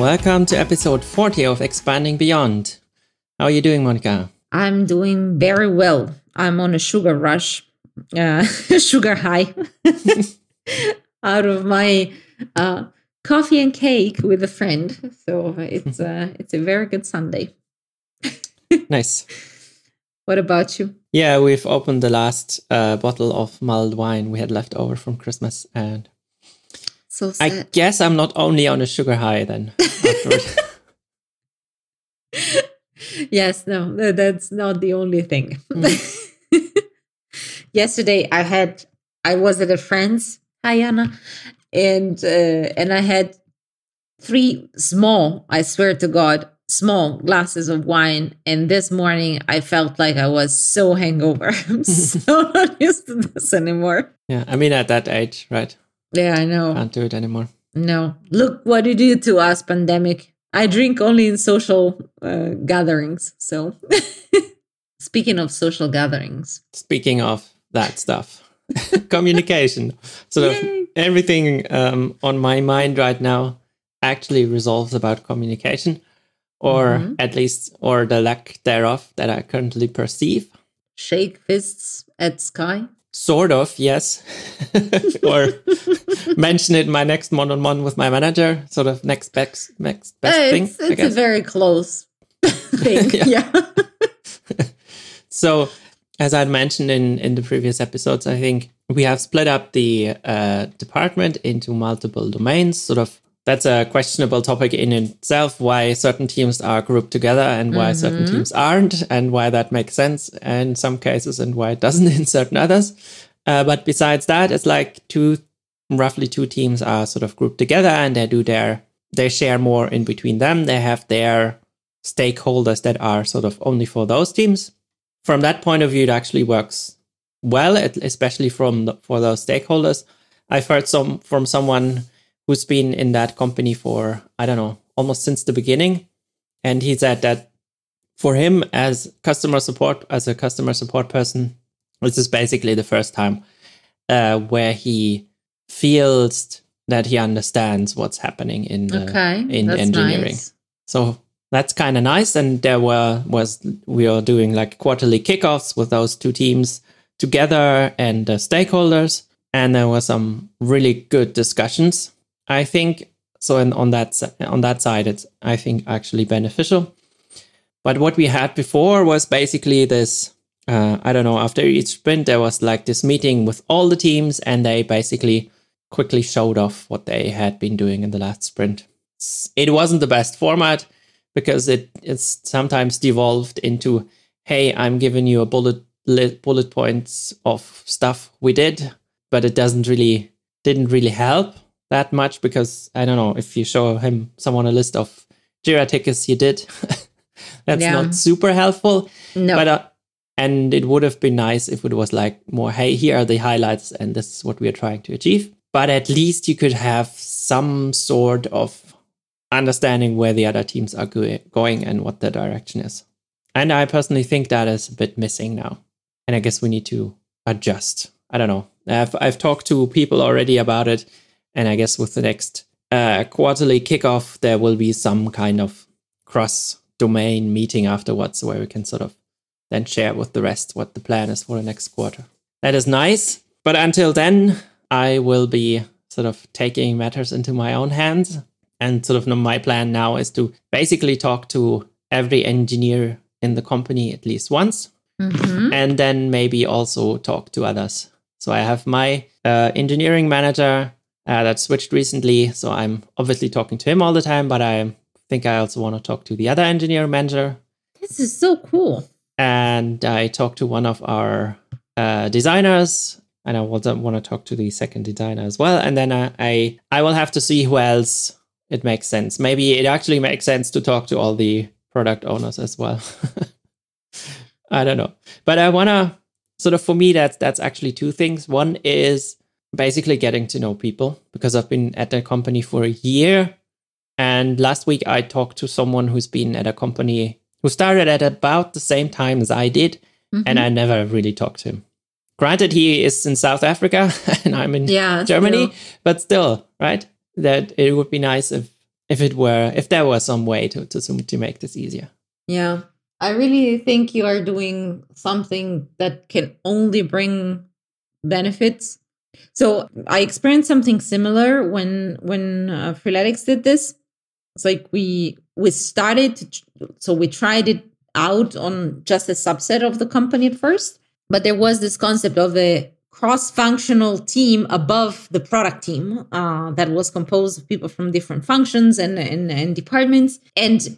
Welcome to episode 40 of Expanding Beyond. How are you doing, Monica? I'm doing very well. I'm on a sugar rush, uh, sugar high, out of my uh, coffee and cake with a friend. So it's uh, it's a very good Sunday. nice. What about you? Yeah, we've opened the last uh, bottle of mulled wine we had left over from Christmas, and so sad. I guess I'm not only on a sugar high then. yes, no, that's not the only thing. Mm. Yesterday, I had I was at a friend's, hi Anna, and uh, and I had three small, I swear to God, small glasses of wine. And this morning, I felt like I was so hangover. I'm so not used to this anymore. Yeah, I mean, at that age, right? Yeah, I know. Can't do it anymore. No. Look what you did to us, pandemic. I drink only in social uh, gatherings. So, speaking of social gatherings, speaking of that stuff, communication. Sort of everything um, on my mind right now actually resolves about communication, or mm-hmm. at least, or the lack thereof that I currently perceive. Shake fists at sky. Sort of, yes. or mention it in my next one-on-one with my manager. Sort of next best, next best uh, thing. It's, it's a very close thing. yeah. so, as I mentioned in in the previous episodes, I think we have split up the uh, department into multiple domains. Sort of that's a questionable topic in itself why certain teams are grouped together and why mm-hmm. certain teams aren't and why that makes sense in some cases and why it doesn't in certain others. Uh, but besides that it's like two roughly two teams are sort of grouped together and they do their they share more in between them. They have their stakeholders that are sort of only for those teams. From that point of view it actually works well especially from the, for those stakeholders. I've heard some from someone who's been in that company for, I don't know, almost since the beginning. And he said that for him as customer support, as a customer support person, this is basically the first time uh, where he feels that he understands what's happening in the, okay, in engineering. Nice. So that's kind of nice. And there were was we are doing like quarterly kickoffs with those two teams together and the stakeholders, and there were some really good discussions I think so. And on that on that side, it's I think actually beneficial. But what we had before was basically this. Uh, I don't know. After each sprint, there was like this meeting with all the teams, and they basically quickly showed off what they had been doing in the last sprint. It wasn't the best format because it it's sometimes devolved into, "Hey, I'm giving you a bullet bullet points of stuff we did," but it doesn't really didn't really help that much because I don't know if you show him someone a list of Jira tickets you did, that's yeah. not super helpful. No. But uh, and it would have been nice if it was like more, hey, here are the highlights and this is what we are trying to achieve. But at least you could have some sort of understanding where the other teams are go- going and what the direction is. And I personally think that is a bit missing now. And I guess we need to adjust. I don't know. I've, I've talked to people already about it and I guess with the next uh, quarterly kickoff, there will be some kind of cross domain meeting afterwards where we can sort of then share with the rest what the plan is for the next quarter. That is nice. But until then, I will be sort of taking matters into my own hands. And sort of my plan now is to basically talk to every engineer in the company at least once. Mm-hmm. And then maybe also talk to others. So I have my uh, engineering manager uh, that switched recently. So I'm obviously talking to him all the time, but I think I also want to talk to the other engineer manager. This is so cool. And I talked to one of our uh, designers, and I want to, talk to the second designer as well. And then I, I I will have to see who else it makes sense. Maybe it actually makes sense to talk to all the product owners as well. I don't know, but I want to sort of for me that's that's actually two things. One is basically getting to know people because I've been at the company for a year. And last week I talked to someone who's been at a company who started at about the same time as I did. Mm-hmm. And I never really talked to him. Granted, he is in South Africa and I'm in yeah, Germany, still. but still, right? That it would be nice if if it were if there was some way to to to make this easier. Yeah. I really think you are doing something that can only bring benefits. So I experienced something similar when when uh, Freeletics did this. It's like we we started to, so we tried it out on just a subset of the company at first, but there was this concept of a cross-functional team above the product team uh, that was composed of people from different functions and, and, and departments and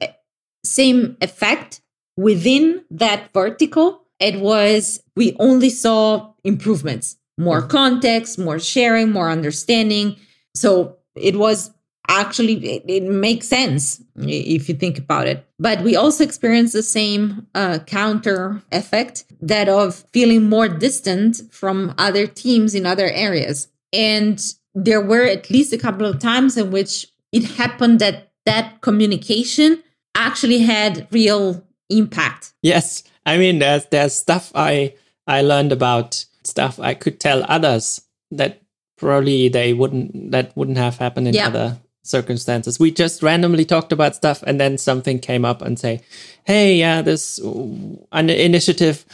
same effect within that vertical it was we only saw improvements more mm-hmm. context more sharing more understanding. So it was actually it, it, makes sense if you think about it. But we also experienced the same uh, counter effect that of feeling more distant from other teams in other areas. And there were at least a couple of times in which it happened that that communication actually had real impact. Yes. I mean there's there's stuff i i learned about stuff i could tell others that probably they wouldn't that wouldn't have happened in yeah. other circumstances. We just randomly talked about stuff and then something came up and say, "Hey, yeah, this an initiative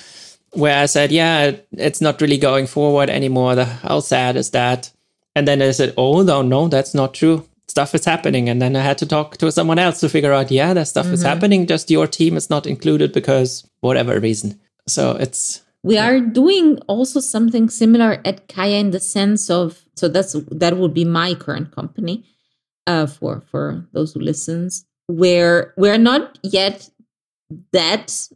where I said, yeah, it's not really going forward anymore. The, how sad is that?" And then I said, "Oh no, no, that's not true. Stuff is happening." And then I had to talk to someone else to figure out, yeah, that stuff mm-hmm. is happening. Just your team is not included because whatever reason. So it's we are doing also something similar at Kaia in the sense of so that's that would be my current company uh, for for those who listens, where we're not yet that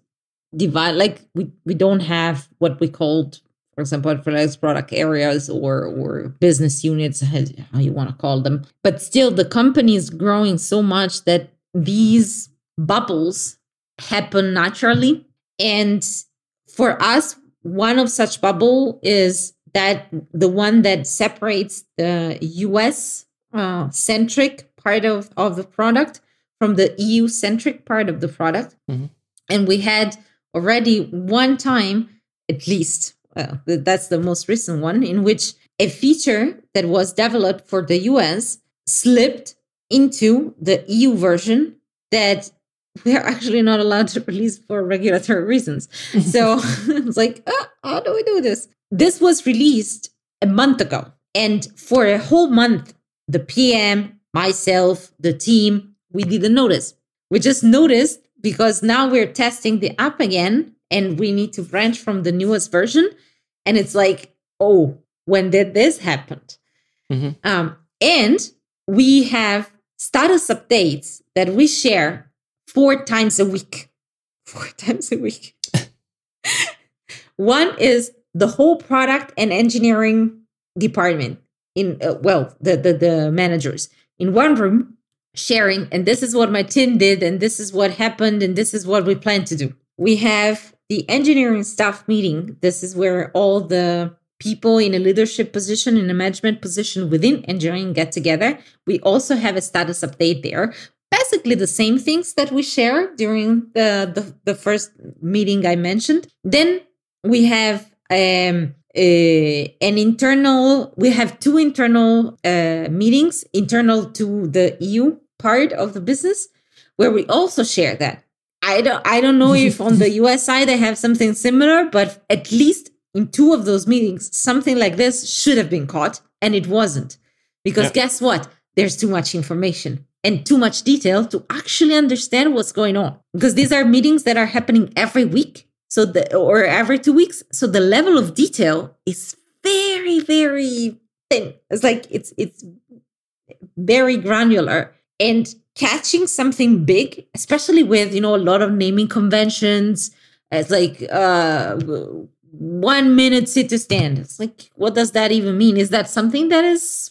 divide. Like we we don't have what we called, for example, for product areas or or business units, how you want to call them. But still, the company is growing so much that these bubbles happen naturally. And for us, one of such bubble is that the one that separates the US uh, centric part of, of the product from the EU centric part of the product. Mm-hmm. And we had already one time, at least, uh, that's the most recent one, in which a feature that was developed for the US slipped into the EU version that we're actually not allowed to release for regulatory reasons. So it's like, oh, how do we do this? This was released a month ago. And for a whole month, the PM, myself, the team, we didn't notice. We just noticed because now we're testing the app again and we need to branch from the newest version. And it's like, oh, when did this happen? Mm-hmm. Um, and we have status updates that we share four times a week. Four times a week. One is the whole product and engineering department in uh, well the, the the managers. In one room sharing and this is what my team did and this is what happened and this is what we plan to do. We have the engineering staff meeting. This is where all the people in a leadership position in a management position within engineering get together. We also have a status update there basically the same things that we share during the the, the first meeting i mentioned. Then we have um uh, an internal we have two internal uh, meetings internal to the eu part of the business where we also share that. I don't i don't know if on the us side they have something similar but at least in two of those meetings something like this should have been caught and it wasn't. Because guess what? There's too much information and too much detail to actually understand what's going on because these are meetings that are happening every week so the or every two weeks. So the level of detail is very, very thin. It's like it's it's very granular and catching something big, especially with you know a lot of naming conventions. It's like uh one minute sit to stand. It's like, what does that even mean? Is that something that is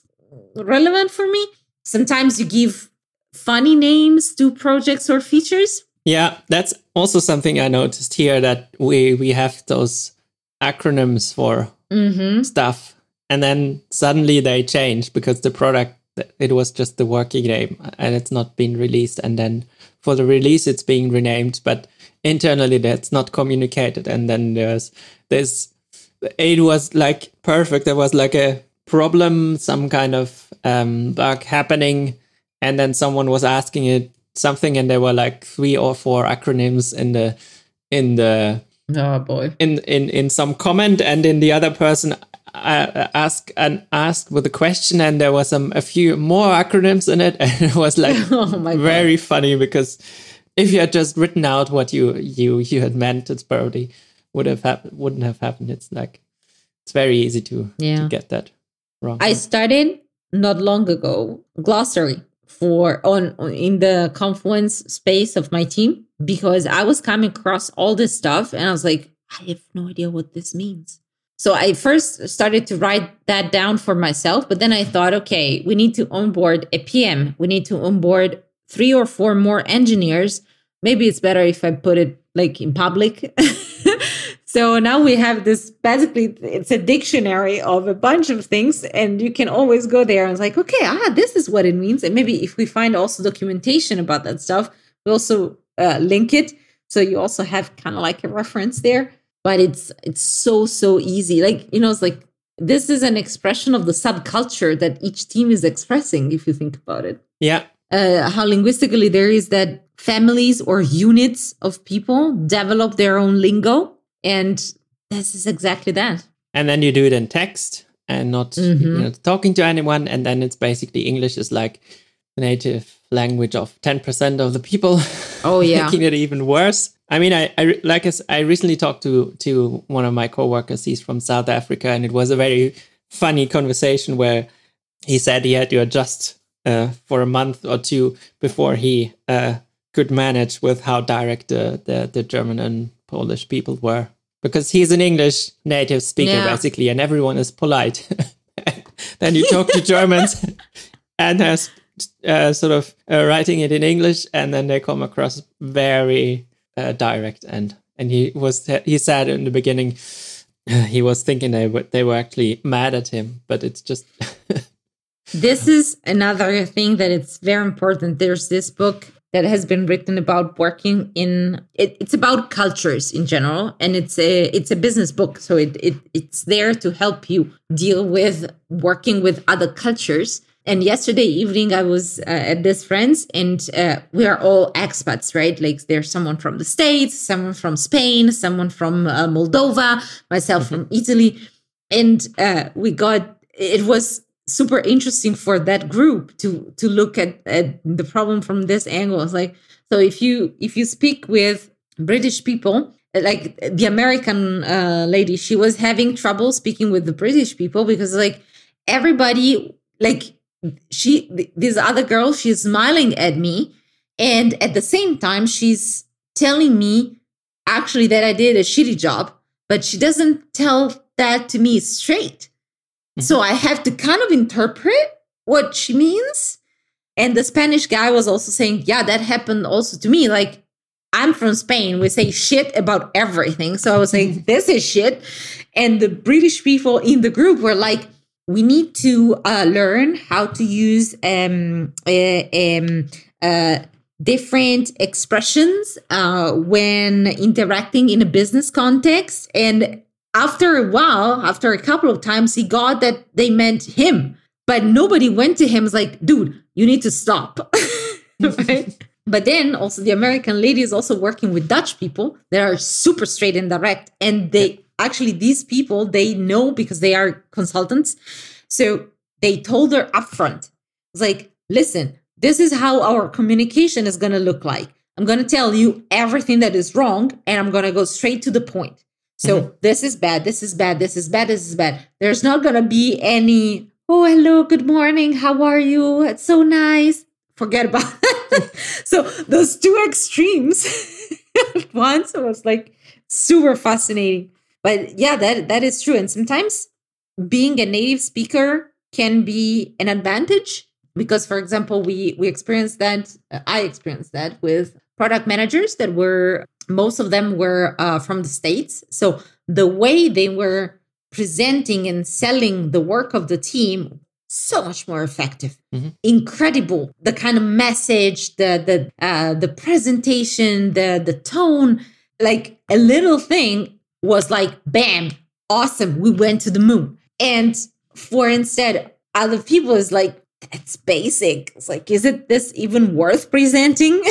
relevant for me? Sometimes you give funny names to projects or features, yeah, that's also something I noticed here that we we have those acronyms for mm-hmm. stuff, and then suddenly they change because the product it was just the working name and it's not been released, and then for the release it's being renamed, but internally that's not communicated, and then there's this it was like perfect. There was like a problem, some kind of um, bug happening and then someone was asking it something, and there were like three or four acronyms in the in the oh boy in in in some comment, and in the other person uh, ask and asked with a question, and there was some a few more acronyms in it, and it was like oh my very God. funny because if you had just written out what you you you had meant, it's probably would have happened wouldn't have happened. It's like it's very easy to Yeah. to get that wrong. I started not long ago glossary for on, on in the confluence space of my team because I was coming across all this stuff and I was like, I have no idea what this means. So I first started to write that down for myself, but then I thought, okay, we need to onboard a PM. We need to onboard three or four more engineers. Maybe it's better if I put it like in public. so now we have this basically it's a dictionary of a bunch of things and you can always go there and it's like okay ah this is what it means. And maybe if we find also documentation about that stuff we also uh, link it. So you also have kind of like a reference there but it's it's so so easy. Like you know it's like this is an expression of the subculture that each team is expressing if you think about it. Yeah, uh, how linguistically there is that families or units of people develop their own lingo and this is exactly that and then you do it in text and not you Mhm. know, talking to anyone, and then it's basically English is like the native language of ten percent of the people. Oh, yeah. making it even worse. I mean, I, I like I recently talked to to one of my coworkers. He's from South Africa, and it was a very funny conversation where he said he had to adjust uh, for a month or two before he uh, could manage with how direct the, the the German and Polish people were, because he's an English native speaker Yeah. basically, and everyone is polite. then you talk to Germans and has uh, sort of uh, writing it in English, and then they come across very uh, direct. And and he was he said in the beginning he was thinking they were they were actually mad at him, but it's just this is another thing that it's very important there's this book that has been written about working in it, it's about cultures in general and it's a it's a business book. So it, it it's there to help you deal with working with other cultures. And yesterday evening i was uh, at this friend's and uh, we are all expats right? Like there's someone from the states someone from spain someone from uh, moldova myself from italy. And uh, we got it was super interesting for that group to to look at, at the problem from this angle. It's like so if you if you speak with british people like the american uh, lady she was having trouble speaking with the british people because like everybody like she th- this other girl she's smiling at me and at the same time she's telling me actually that i did a shitty job but she doesn't tell that to me straight so I have to kind of interpret what she means. And the Spanish guy was also saying, yeah, that happened also to me. Like, I'm from Spain. We say shit about everything. So I was like, this is shit. And the British people in the group were like, we need to uh, learn how to use um, uh, um, uh, different expressions uh, when interacting in a business context. And after a while, after a couple of times, he got that they meant him, but nobody went to him. It's like, dude, you need to stop. right? But then also the American lady is also working with Dutch people that are super straight and direct, and they actually these people they know because they are consultants, so they told her upfront. It's like, listen, this is how our communication is going to look like. I'm going to tell you everything that is wrong, and I'm going to go straight to the point. So mm-hmm. this is bad, this is bad, this is bad, this is bad. There's not gonna be any, oh hello, good morning, how are you? It's so nice. Forget about it. so those two extremes at once was like super fascinating. But yeah, that that is true. And sometimes being a native speaker can be an advantage because for example we we experienced that uh, i experienced that with product managers that were most of them were uh, from the states so the way they were presenting and selling the work of the team so much more effective Mhm. incredible the kind of message the the uh, the presentation the the tone like a little thing was like bam awesome we went to the moon and for instead other people is like that's basic. It's like, is it this even worth presenting?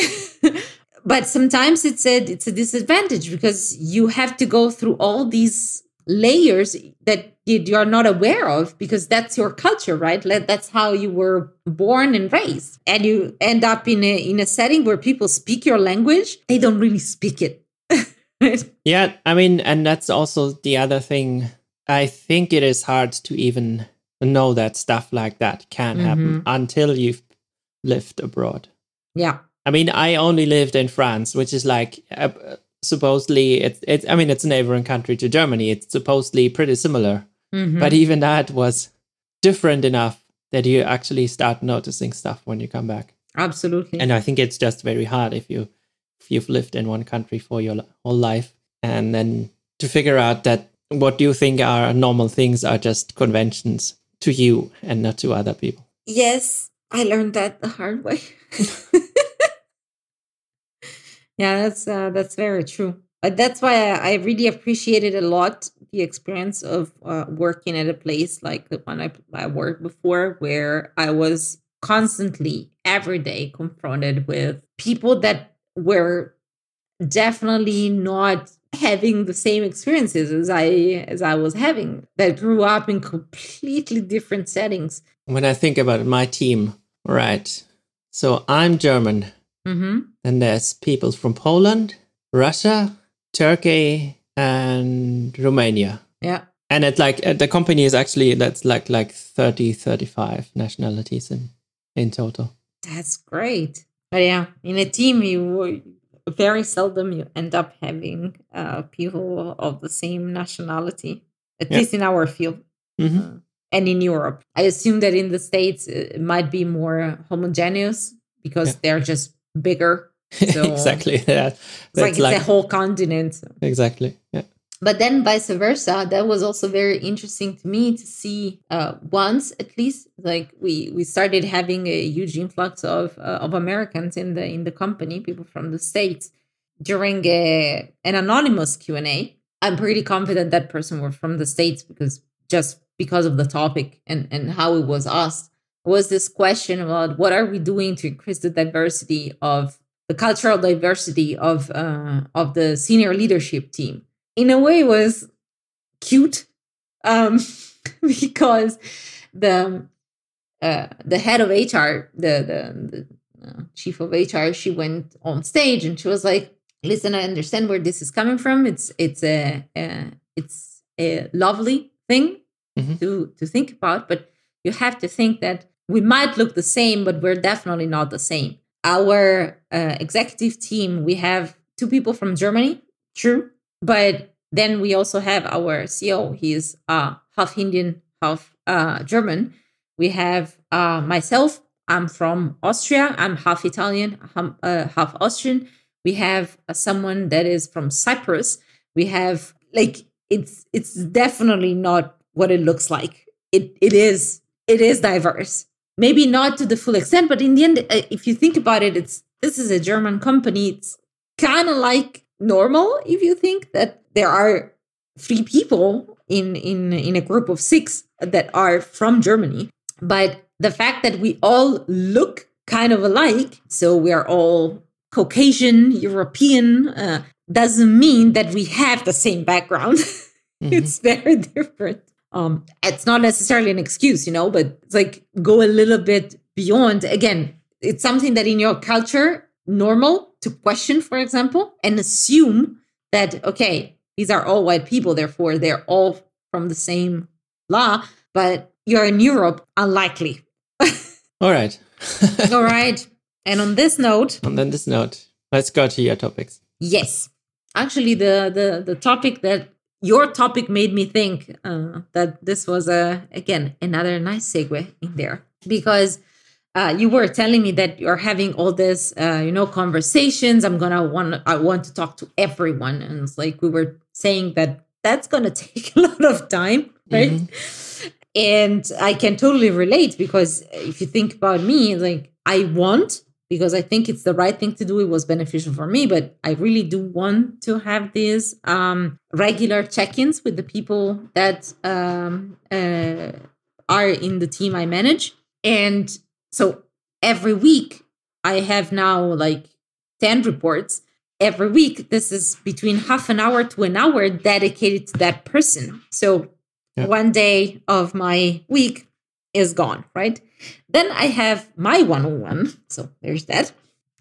but sometimes it's a it's a disadvantage because you have to go through all these layers that you're not aware of because that's your culture right? That's how you were born and raised. And you end up in a in a setting where people speak your language they don't really speak it. Yeah i mean and that's also the other thing. I think it is hard to even know that stuff like that can mm-hmm. happen until you've lived abroad. Yeah I mean, I only lived in France, which is like uh, supposedly it's it's. I mean, it's a neighboring country to Germany. It's supposedly pretty similar, mm-hmm. but even that was different enough that you actually start noticing stuff when you come back. Absolutely. And I think it's just very hard if you if you've lived in one country for your whole life and then to figure out that what you think are normal things are just conventions to you and not to other people. Yes, I learned that the hard way. Yeah, that's uh, that's very true. But that's why I, I really appreciated a lot the experience of uh, working at a place like the one I, I worked before, where I was constantly every day confronted with people that were definitely not having the same experiences as I as I was having that grew up in completely different settings. When I think about my team, right? So I'm German. Mm-hmm. And there's people from Poland, Russia, Turkey, and Romania. Yeah. And it's like uh, the company is actually that's like like 30, 35 nationalities in in total. That's great. But yeah, in a team, you very seldom you end up having uh, people of the same nationality, at yeah. least in our field. Mm-hmm. Uh, and in Europe, I assume that in the States it might be more homogeneous because yeah. they're just bigger. So exactly. Yeah. It's like it's a whole continent. Exactly. Yeah. But then vice versa, that was also very interesting to me to see uh, once at least like we we started having a huge influx of uh, of Americans in the in the company, people from the states during a, an anonymous Q&A. I'm pretty confident that person was from the states because just because of the topic and and how it was asked was this question about what are we doing to increase the diversity of the cultural diversity of uh, of the senior leadership team. In a way, was cute um, because the uh, the head of HR, the the, the uh, chief of HR, she went on stage and she was like, "Listen, I understand where this is coming from. It's it's a, a it's a lovely thing mm-hmm. to to think about, but." You have to think that we might look the same, but we're definitely not the same. Our uh, executive team, we have two people from Germany, true, but then we also have our CEO. He's uh, half Indian, half uh, German. We have uh, myself. I'm from Austria. I'm half Italian, uh, half Austrian. We have someone that is from Cyprus. We have like it's it's definitely not what it looks like. It it is it is diverse maybe not to the full extent but in the end uh, if you think about it it's this is a german company. It's kind of like normal if you think that there are three people in in in a group of six that are from germany. But the fact that we all look kind of alike so we are all caucasian european uh, doesn't mean that we have the same background. Mm-hmm. it's very different um it's not necessarily an excuse you know but it's like go a little bit beyond again it's something that in your culture normal to question for example and assume that okay these are all white people therefore they're all from the same law but you're in europe unlikely. All right. All right. And on this note on this note let's go to your topics. Yes. Actually the the the topic that your topic made me think uh, that this was a again another nice segue in there. Because uh, you were telling me that you're having all this uh, you know conversations. I'm gonna want i want to talk to everyone. And it's like we were saying that that's gonna take a lot of time right? Mm-hmm. and i can totally relate because if you think about me like i want because I think it's the right thing to do. It was beneficial for me, but I really do want to have these um, regular check ins with the people that um, uh, are in the team I manage. And So every week, I have now like 10 reports. Every week, this is between half an hour to an hour dedicated to that person. So yeah. one day of my week is gone, right? Then I have my one on one. So there's that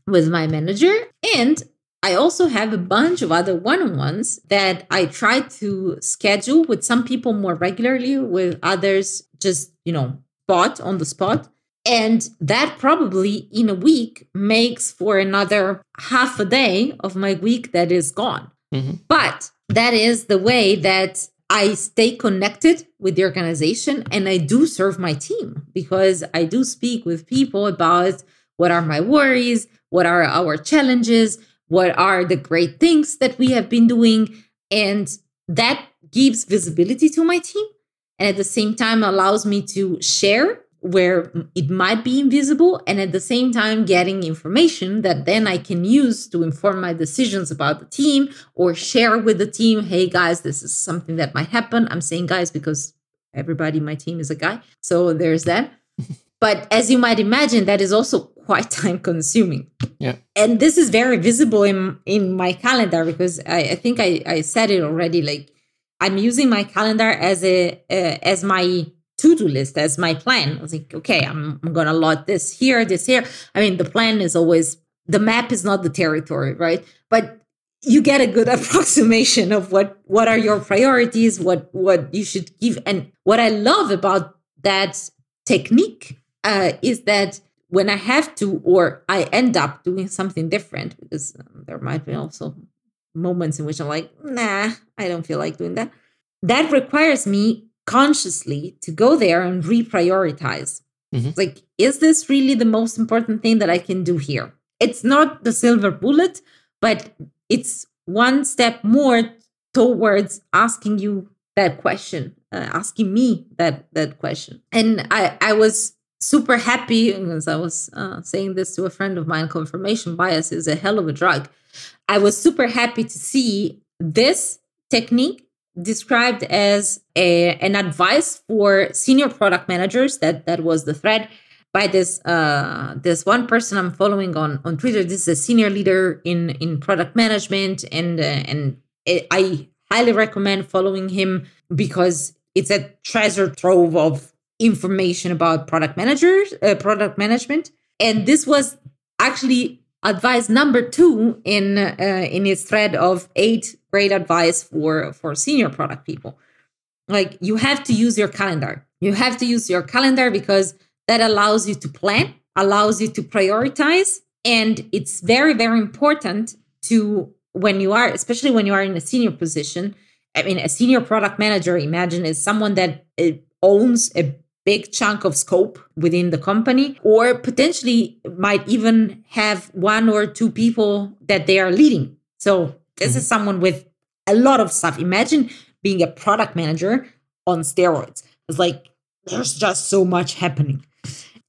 with my manager. And I also have a bunch of other one on ones that I try to schedule with some people more regularly, with others just, you know, spot on the spot. And that probably in a week makes for another half a day of my week that is gone. Mm-hmm. But that is the way that I stay connected with the organization and I do serve my team because I do speak with people about what are my worries, what are our challenges, what are the great things that we have been doing. And that gives visibility to my team and at the same time allows me to share where it might be invisible and at the same time getting information that then I can use to inform my decisions about the team or share with the team, hey guys, this is something that might happen. I'm saying guys because everybody in my team is a guy. So there's that. but as you might imagine, that is also quite time consuming. Yeah. And this is very visible in in my calendar because I, I think I, I said it already. Like I'm using my calendar as a uh, as my to-do list as my plan. I was like, okay, I'm, I'm gonna lot this here, this here. I mean, the plan is always the map is not the territory, right? But you get a good approximation of what what are your priorities, what what you should give. And what I love about that technique uh, is that when I have to, or I end up doing something different, because um, there might be also moments in which I'm like, nah, I don't feel like doing that. That requires me consciously to go there and reprioritize. Mm-hmm. Like, is this really the most important thing that I can do here? It's not the silver bullet, but it's one step more towards asking you that question, uh, asking me that that question. And I I was super happy as I was uh, saying this to a friend of mine. Confirmation bias is a hell of a drug. I was super happy to see this technique described as a, an advice for senior product managers. That that was the thread by this uh, this one person I'm following on on Twitter. This is a senior leader in in product management, and uh, and I highly recommend following him because it's a treasure trove of information about product managers, uh, product management, and this was actually advice number two in uh, in his thread of eight great advice for for senior product people. Like you have to use your calendar. You have to use your calendar because that allows you to plan allows you to prioritize and it's very very important to when you are especially when you are in a senior position i mean a senior product manager imagine is someone that uh, owns a big chunk of scope within the company or potentially might even have one or two people that they are leading. So this is someone with a lot of stuff. Imagine being a product manager on steroids. It's like there's just so much happening.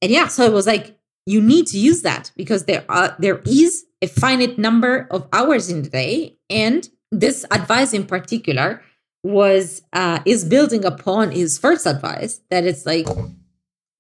And yeah, so it was like you need to use that because there are there is a finite number of hours in the day and this advice in particular was uh is building upon his first advice that it's like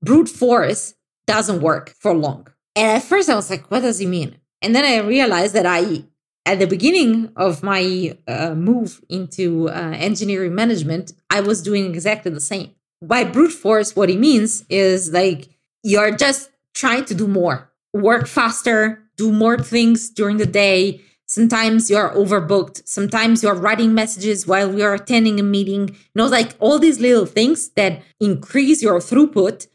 brute force doesn't work for long. And at first I was like, what does he mean? And then I realized that I at the beginning of my uh, move into uh, engineering management, I was doing exactly the same. By brute force, what it means is like you're just trying to do more, work faster, do more things during the day. Sometimes you're overbooked. Sometimes you're writing messages while you're attending a meeting. You know, like all these little things that increase your throughput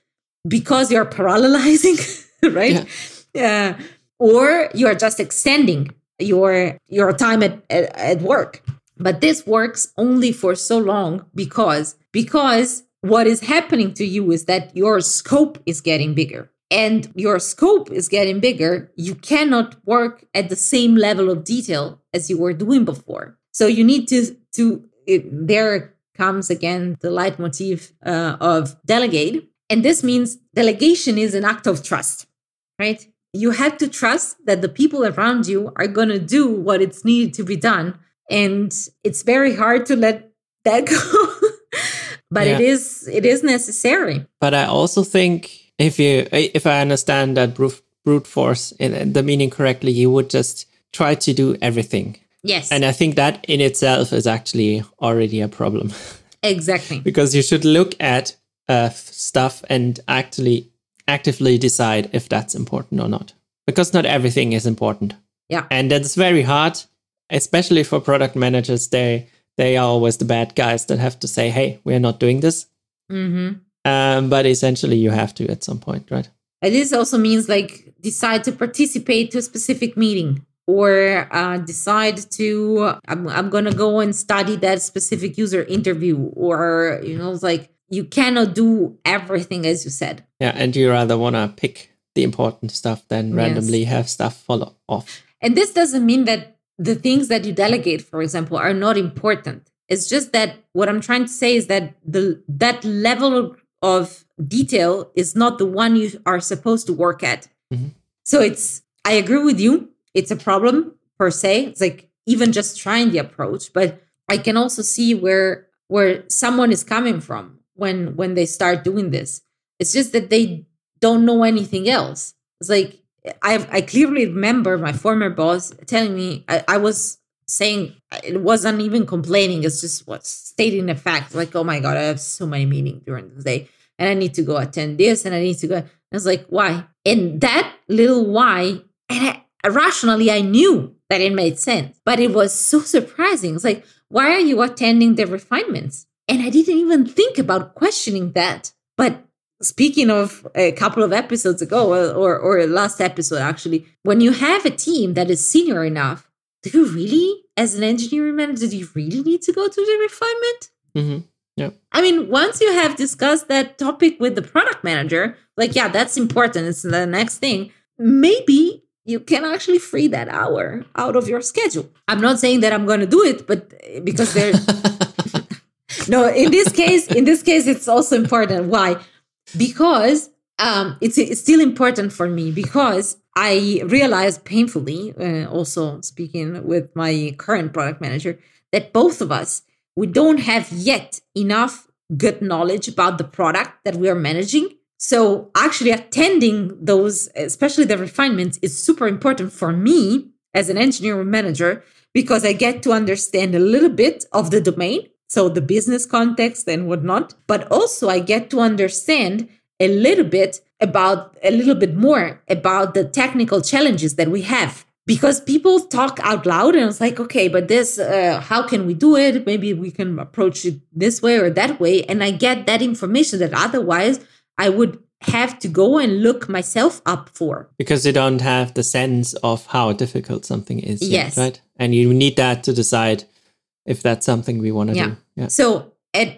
because you're parallelizing, right? Yeah. Uh, or you're just extending your your time at, at, at work. But this works only for so long because because what is happening to you is that your scope is getting bigger. And your scope is getting bigger. You cannot work at the same level of detail as you were doing before. So you need to to it, there comes again the leitmotif uh, of delegate. And this means delegation is an act of trust right you have to trust that the people around you are going to do what it's needed to be done and it's very hard to let that go but yeah. it is it is necessary but i also think if you if I understand that brute, brute force in the meaning correctly, you would just try to do everything. Yes. And I think that in itself is actually already a problem. Exactly. because you should look at uh, stuff and actually actively decide if that's important or not. Because not everything is important. Yeah. And that's very hard, especially for product managers. They they are always the bad guys that have to say, "Hey, we are not doing this." Mm-hmm. Um, but essentially, you have to at some point, right? And this also means like decide to participate to a specific meeting or uh, decide to I'm, I'm gonna go and study that specific user interview or you know it's like you cannot do everything as you said Yeah, and you rather want to pick the important stuff than Yes. randomly have stuff fall off. and this doesn't mean that the things that you delegate for example are not important it's just that what i'm trying to say is that the that level of detail is not the one you are supposed to work at Mhm. so it's i agree with you it's a problem per se it's like even just trying the approach but i can also see where where someone is coming from when when they start doing this it's just that they don't know anything else it's like I I clearly remember my former boss telling me I, I was saying it wasn't even complaining. It's just what stating a fact. Like, oh my god, I have so many meetings during the day, and I need to go attend this, and I need to go. I was like, why? And that little why, and I, rationally, I knew that it made sense, but it was so surprising. It's like, why are you attending the refinements? And I didn't even think about questioning that, but speaking of a couple of episodes ago or or last episode actually when you have a team that is senior enough do you really as an engineering manager do you really need to go to the refinement? Hmm i mean once you have discussed that topic with the product manager like yeah that's important. It's the next thing. Maybe you can actually free that hour out of your schedule. I'm not saying that i'm going to do it but because there's no in this case in this case it's also important why because um, it's, it's still important for me because I realized painfully, uh, also speaking with my current product manager, that both of us we don't have yet enough good knowledge about the product that we are managing. So actually attending those, especially the refinements, is super important for me as an engineering manager because I get to understand a little bit of the domain so the business context and whatnot but also i get to understand a little bit about a little bit more about the technical challenges that we have because people talk out loud and it's like okay but this uh, how can we do it maybe we can approach it this way or that way and i get that information that otherwise i would have to go and look myself up for because you don't have the sense of how difficult something is. yet, Yes. right. And you need that to decide if that's something we want to Yeah. do. Yeah. So at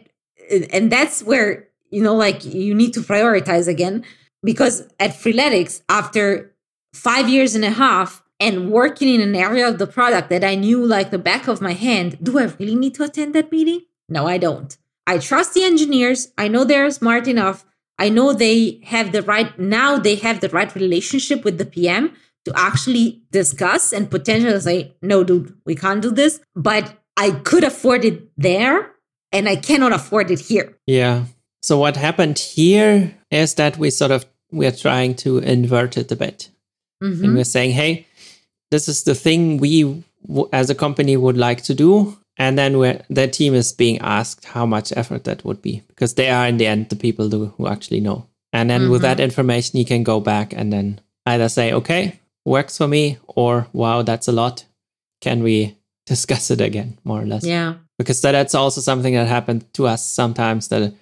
and that's where you know like you need to prioritize again because at Freeletics after 5 years and a half and working in an area of the product that I knew like the back of my hand, do I really need to attend that meeting? No, I don't. I trust the engineers. I know they're smart enough. I know they have the right now they have the right relationship with the PM to actually discuss and potentially say, no, dude, we can't do this. But I could afford it there and I cannot afford it here. Yeah. So what happened here is that we sort of we're trying to invert it a bit, Mhm. and we're saying, "Hey, this is the thing we w- as a company would like to do," and then we're, the team is being asked how much effort that would be because they are in the end the people who, who actually know. And then with that information, you can go back and then either say, "Okay, works for me," or "Wow, that's a lot. Can we discuss it again?" More or less Yeah. because that, that's also something that happened to us sometimes that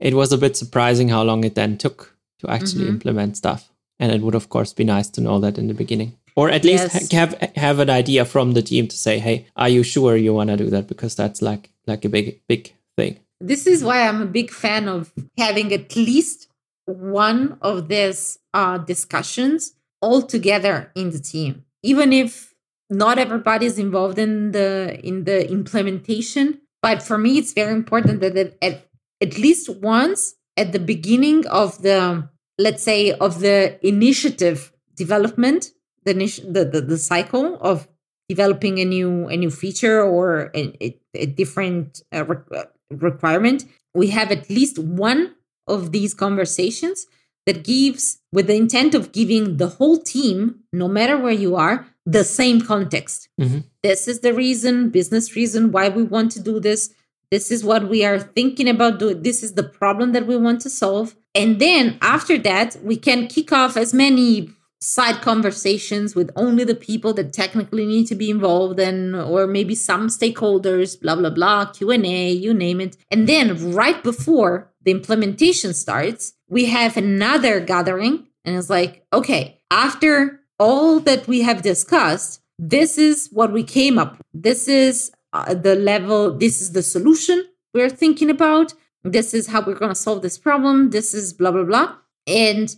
it was a bit surprising how long it then took to actually Mhm. implement stuff and it would of course be nice to know that in the beginning or at least Yes. ha- have have an idea from the team to say hey are you sure you want to do that because that's like like a big big thing This is why I'm a big fan of having at least one of these uh, discussions all together in the team, even if not everybody is involved in the in the implementation. But for me, it's very important that at at least once at the beginning of the let's say of the initiative development, the the, the, the cycle of developing a new a new feature or a, a, a different uh, re- uh, requirement we have at least one of these conversations that gives, with the intent of giving the whole team, no matter where you are, the same context. Mm-hmm. This is the reason, business reason why we want to do this. This is what we are thinking about doing. This is the problem that we want to solve. And then after that, we can kick off as many side conversations with only the people that technically need to be involved and or maybe some stakeholders blah blah blah q&a you name it and then right before the implementation starts we have another gathering and it's like okay after all that we have discussed this is what we came up with. this is uh, the level this is the solution we're thinking about. This is how we're going to solve this problem. This is blah blah blah. And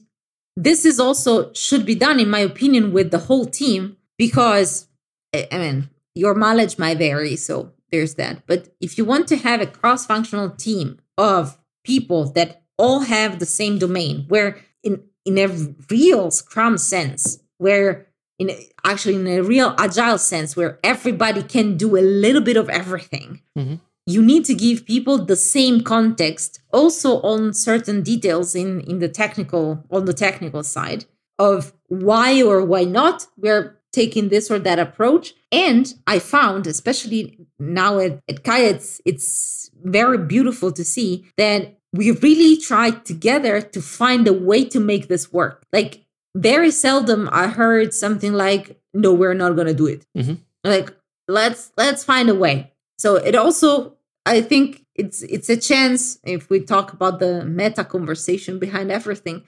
this is also should be done in my opinion with the whole team because i mean your mileage might vary so there's that. But if you want to have a cross-functional team of people that all have the same domain where in in a real scrum sense where in actually in a real agile sense where everybody can do a little bit of everything. Mm-hmm. You need to give people the same context also on certain details in in the technical on the technical side of why or why not we're taking this or that approach. And i found especially now at, at Kaia, it's, it's very beautiful to see that we really tried together to find a way to make this work. Like very seldom i heard something like no we're not going to do it mm-hmm. like let's let's find a way so it also I think it's it's a chance if we talk about the meta conversation behind everything.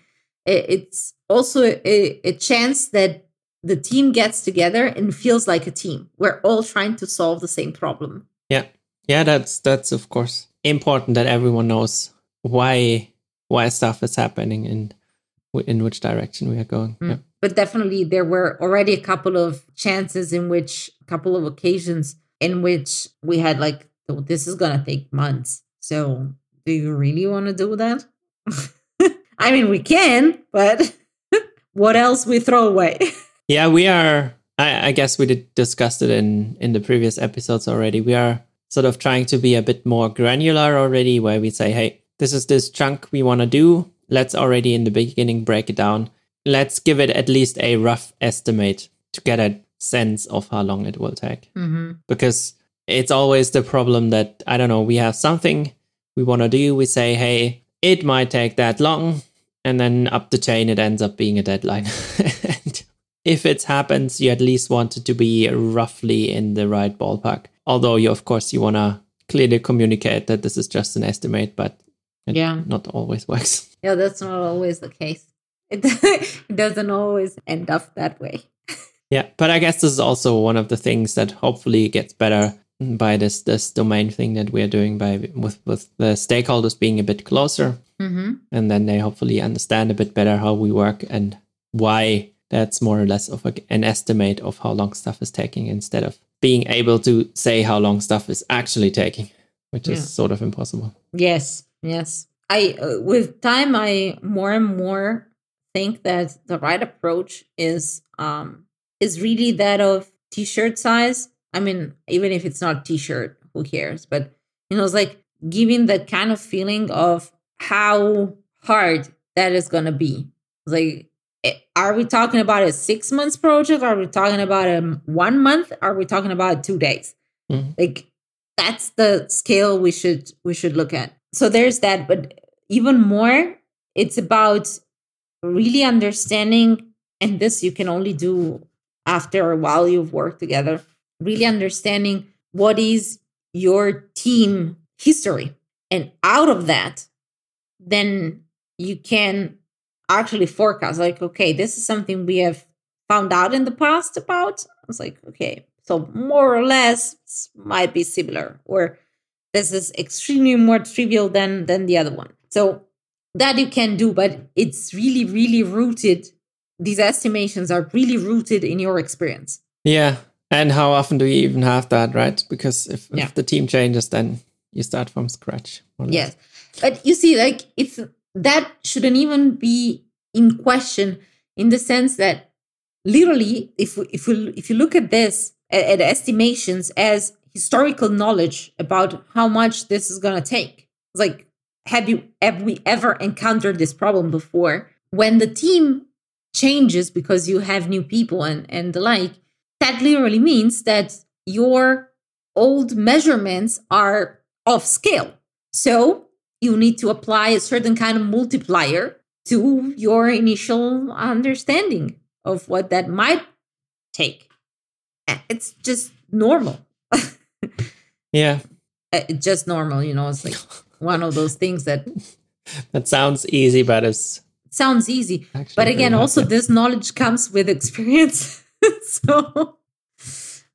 It's also a, a chance that the team gets together and feels like a team. We're all trying to solve the same problem. Yeah, yeah, that's that's of course important that everyone knows why why stuff is happening and in which direction we are going. Mm. Yeah. But definitely, there were already a couple of chances in which, a couple of occasions in which we had like so this is going to take months. So do you really want to do that? I mean, we can, but what else we throw away? yeah, we are. I, I guess we did discussed it in in the previous episodes already. We are sort of trying to be a bit more granular already, where we say, "Hey, this is this chunk we want to do. Let's already in the beginning break it down. Let's give it at least a rough estimate to get a sense of how long it will take." Mm-hmm. Because it's always the problem that I don't know, we have something we want to do, we say, hey, it might take that long, and then up the chain it ends up being a deadline. and if it happens, you at least want it to be roughly in the right ballpark. Although you of course you want to clearly communicate that this is just an estimate, but it yeah. not always works. Yeah, that's not always the case. It, it doesn't always end up that way. yeah, but I guess this is also one of the things that hopefully gets better by this this domain thing that we're doing by with with the stakeholders being a bit closer mm-hmm. and then they hopefully understand a bit better how we work and why that's more or less of a, an estimate of how long stuff is taking instead of being able to say how long stuff is actually taking which is sort of impossible yes yes i uh, with time i more and more think that the right approach is um is really that of t-shirt size I mean, even if it's not t-shirt, who cares? But you know, it's like giving that kind of feeling of how hard that is gonna be. It's like, eh, are we talking about a six months project? Are we talking about a one month? Are we talking about two days? Mm-hmm. Like that's the scale we should we should look at. So there's that, but even more, it's about really understanding, and this you can only do after a while you've worked together really understanding what is your team history. And out of that, then you can actually forecast like, okay, this is something we have found out in the past about. It's like, okay, so more or less might be similar, or this is extremely more trivial than than the other one. So that you can do, but it's really, really rooted. These estimations are really rooted in your experience. Yeah, and how often do you even have that, right? Because if, yeah. if the team changes, then you start from scratch. Yes. But you see, like, if that shouldn't even be in question in the sense that literally, if we, if we, if you look at this, at, at estimations as historical knowledge about how much this is going to take, it's like, have you have we ever encountered this problem before when the team changes because you have new people and, and the like, that literally means that your old measurements are off scale. So you need to apply a certain kind of multiplier to your initial understanding of what that might take. Eh, it's just normal. Yeah. It's just normal, you know, it's like one of those things that that sounds easy, but it's it sounds easy. But again, also this knowledge comes with experience. so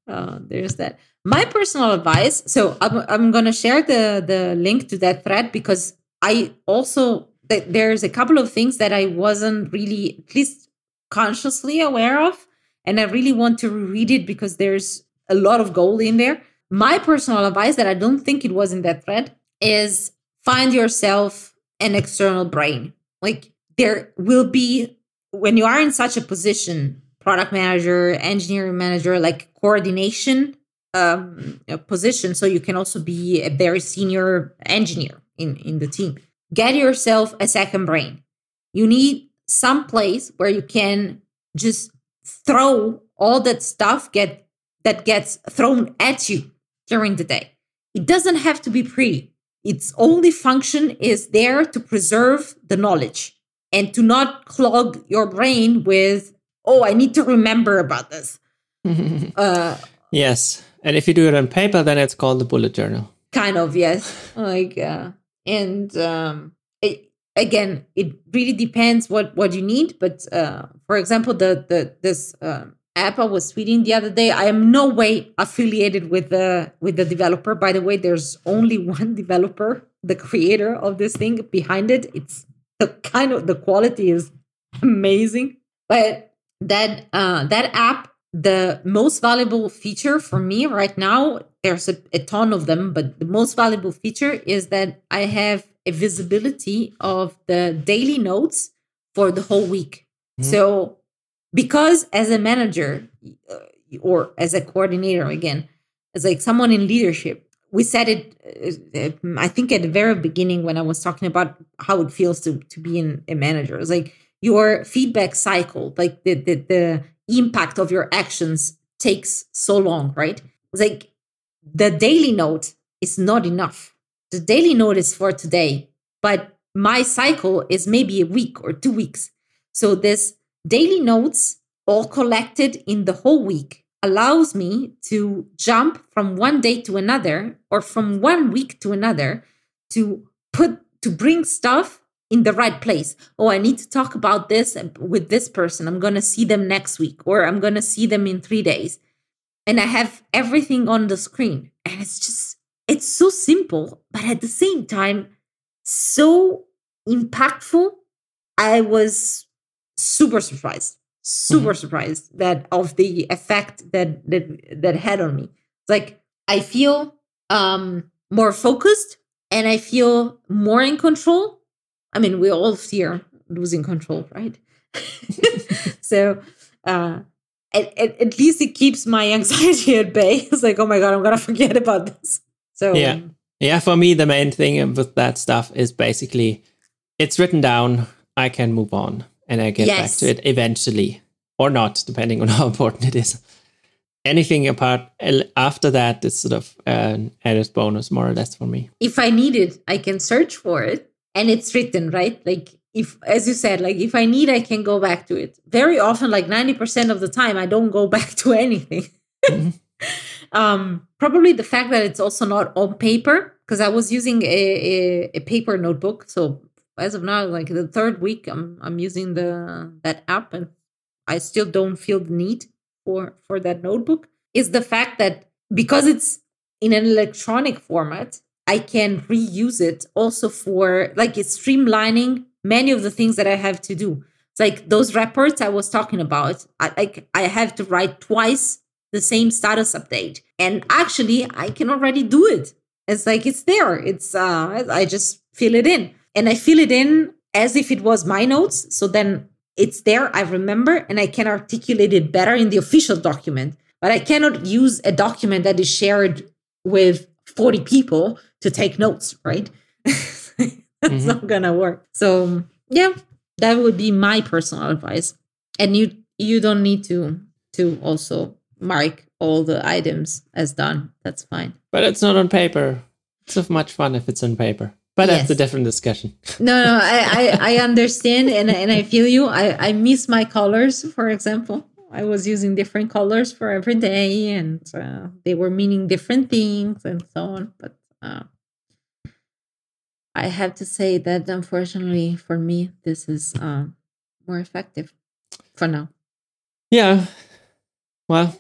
uh, there's that. My personal advice. So I'm, I'm going to share the the link to that thread because I also there's a couple of things that I wasn't really at least consciously aware of, and I really want to read it because there's a lot of gold in there. My personal advice that I don't think it was in that thread is find yourself an external brain. Like there will be when you are in such a position, product manager, engineering manager, like coordination um, position, so you can also be a very senior engineer in in the team. Get yourself a second brain. You need some place where you can just throw all that stuff get that gets thrown at you during the day. It doesn't have to be pretty. Its only function is there to preserve the knowledge and to not clog your brain with, oh, I need to remember about this. uh, yes. And if you do it on paper, then it's called the bullet journal. Kind of, yes. like, uh, and um, it, again, it really depends what what you need. But uh, for example, the the this uh, app I was tweeting the other day, I am no way affiliated with the with the developer. By the way, there's only one developer, the creator of this thing behind it. It's the kind of the quality is amazing. But that uh, that app, the most valuable feature for me right now, there's a, a ton of them, but the most valuable feature is that I have a visibility of the daily notes for the whole week. Mm-hmm. So because as a manager uh, or as a coordinator again as like someone in leadership we said it uh, i think at the very beginning when i was talking about how it feels to to be in a manager it's like your feedback cycle like the, the the impact of your actions takes so long right? It's like the daily note is not enough. The daily note is for today but my cycle is maybe a week or two weeks. So this Daily notes, all collected in the whole week, allows me to jump from one day to another or from one week to another to put to bring stuff in the right place. Oh, I need to talk about this with this person. I'm going to see them next week or I'm going to see them in 3 days. And I have everything on the screen. And it's just it's so simple, but at the same time so impactful. I was super surprised super mm-hmm. surprised that of the effect that that that had on me. It's like i feel um more focused and i feel more in control. I mean we all fear losing control right? So uh at, at, at, least it keeps my anxiety at bay. It's like oh my god i'm gonna forget about this. So yeah. yeah for me the main thing with that stuff is basically it's written down i can move on and I get yes. back to it eventually or not, depending on how important it is. Anything apart after that is sort of an added bonus, more or less, for me. If I need it, I can search for it and it's written, right? Like, if, as you said, like if I need, I can go back to it. Very often, like 90% of the time, I don't go back to anything. Mm-hmm. um, probably the fact that it's also not on paper, because I was using a, a, a paper notebook. So as of now, like the third week, I'm I'm using the that app, and I still don't feel the need for for that notebook. Is the fact that because it's in an electronic format, I can reuse it also for like it's streamlining many of the things that I have to do. It's like those reports I was talking about. I like I have to write twice the same status update, and actually I can already do it. It's like it's there. It's uh I just fill it in and I fill it in as if it was my notes. So then it's there, I remember, and I can articulate it better in the official document. But I cannot use a document that is shared with 40 people to take notes, right? That's mm-hmm. not gonna work. So yeah, that would be my personal advice. And you you don't need to to also mark all the items as done. That's fine. But it's not on paper. It's so much fun if it's on paper. But yes. that's a different discussion. no, no, I, I, I understand and, and I feel you. I, I miss my colors, for example. I was using different colors for every day and uh, they were meaning different things and so on. But uh, I have to say that unfortunately for me, this is uh, more effective for now. Yeah. Well,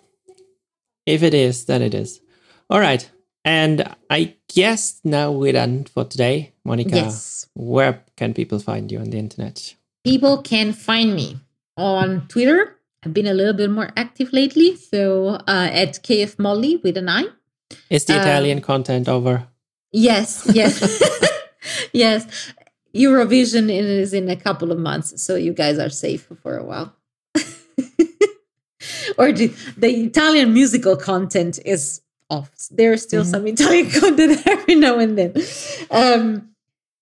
if it is, then it is. All right. And I guess now we're done for today. Monica, yes. where can people find you on the internet? People can find me on Twitter. I've been a little bit more active lately. So uh, at KF Molly with an I. Is the Italian um, content over? Yes, yes. yes. Eurovision is in a couple of months. So you guys are safe for a while. or the, the Italian musical content is off. There's still mm-hmm. some Italian content every now and then. Um,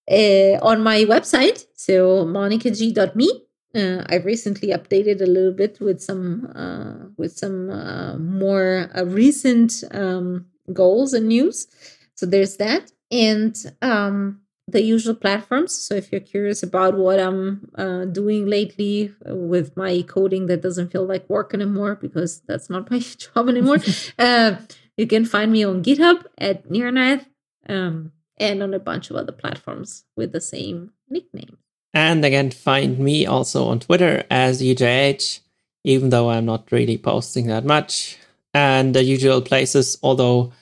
uh, on my website, so monicag.me, uh, I've recently updated a little bit with some uh, with some uh, more uh, recent um, goals and news. So there's that, and um, the usual platforms. So if you're curious about what I'm uh, doing lately with my coding that doesn't feel like work anymore because that's not my job anymore, uh, you can find me on GitHub at Nearnath um, and on a bunch of other platforms with the same nickname. And again, find me also on Twitter as UJH, even though I'm not really posting that much. And the usual places, although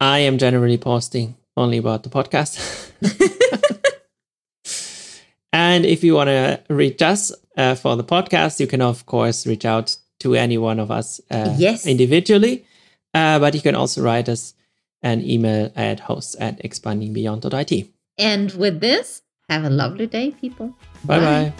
I am generally posting only about the podcast. and if you want to reach us uh, for the podcast, you can, of course, reach out to any one of us uh, yes. individually. Uh, but you can also write us an email at hosts at expandingbeyond.it. And with this, have a lovely day, people. Bye bye.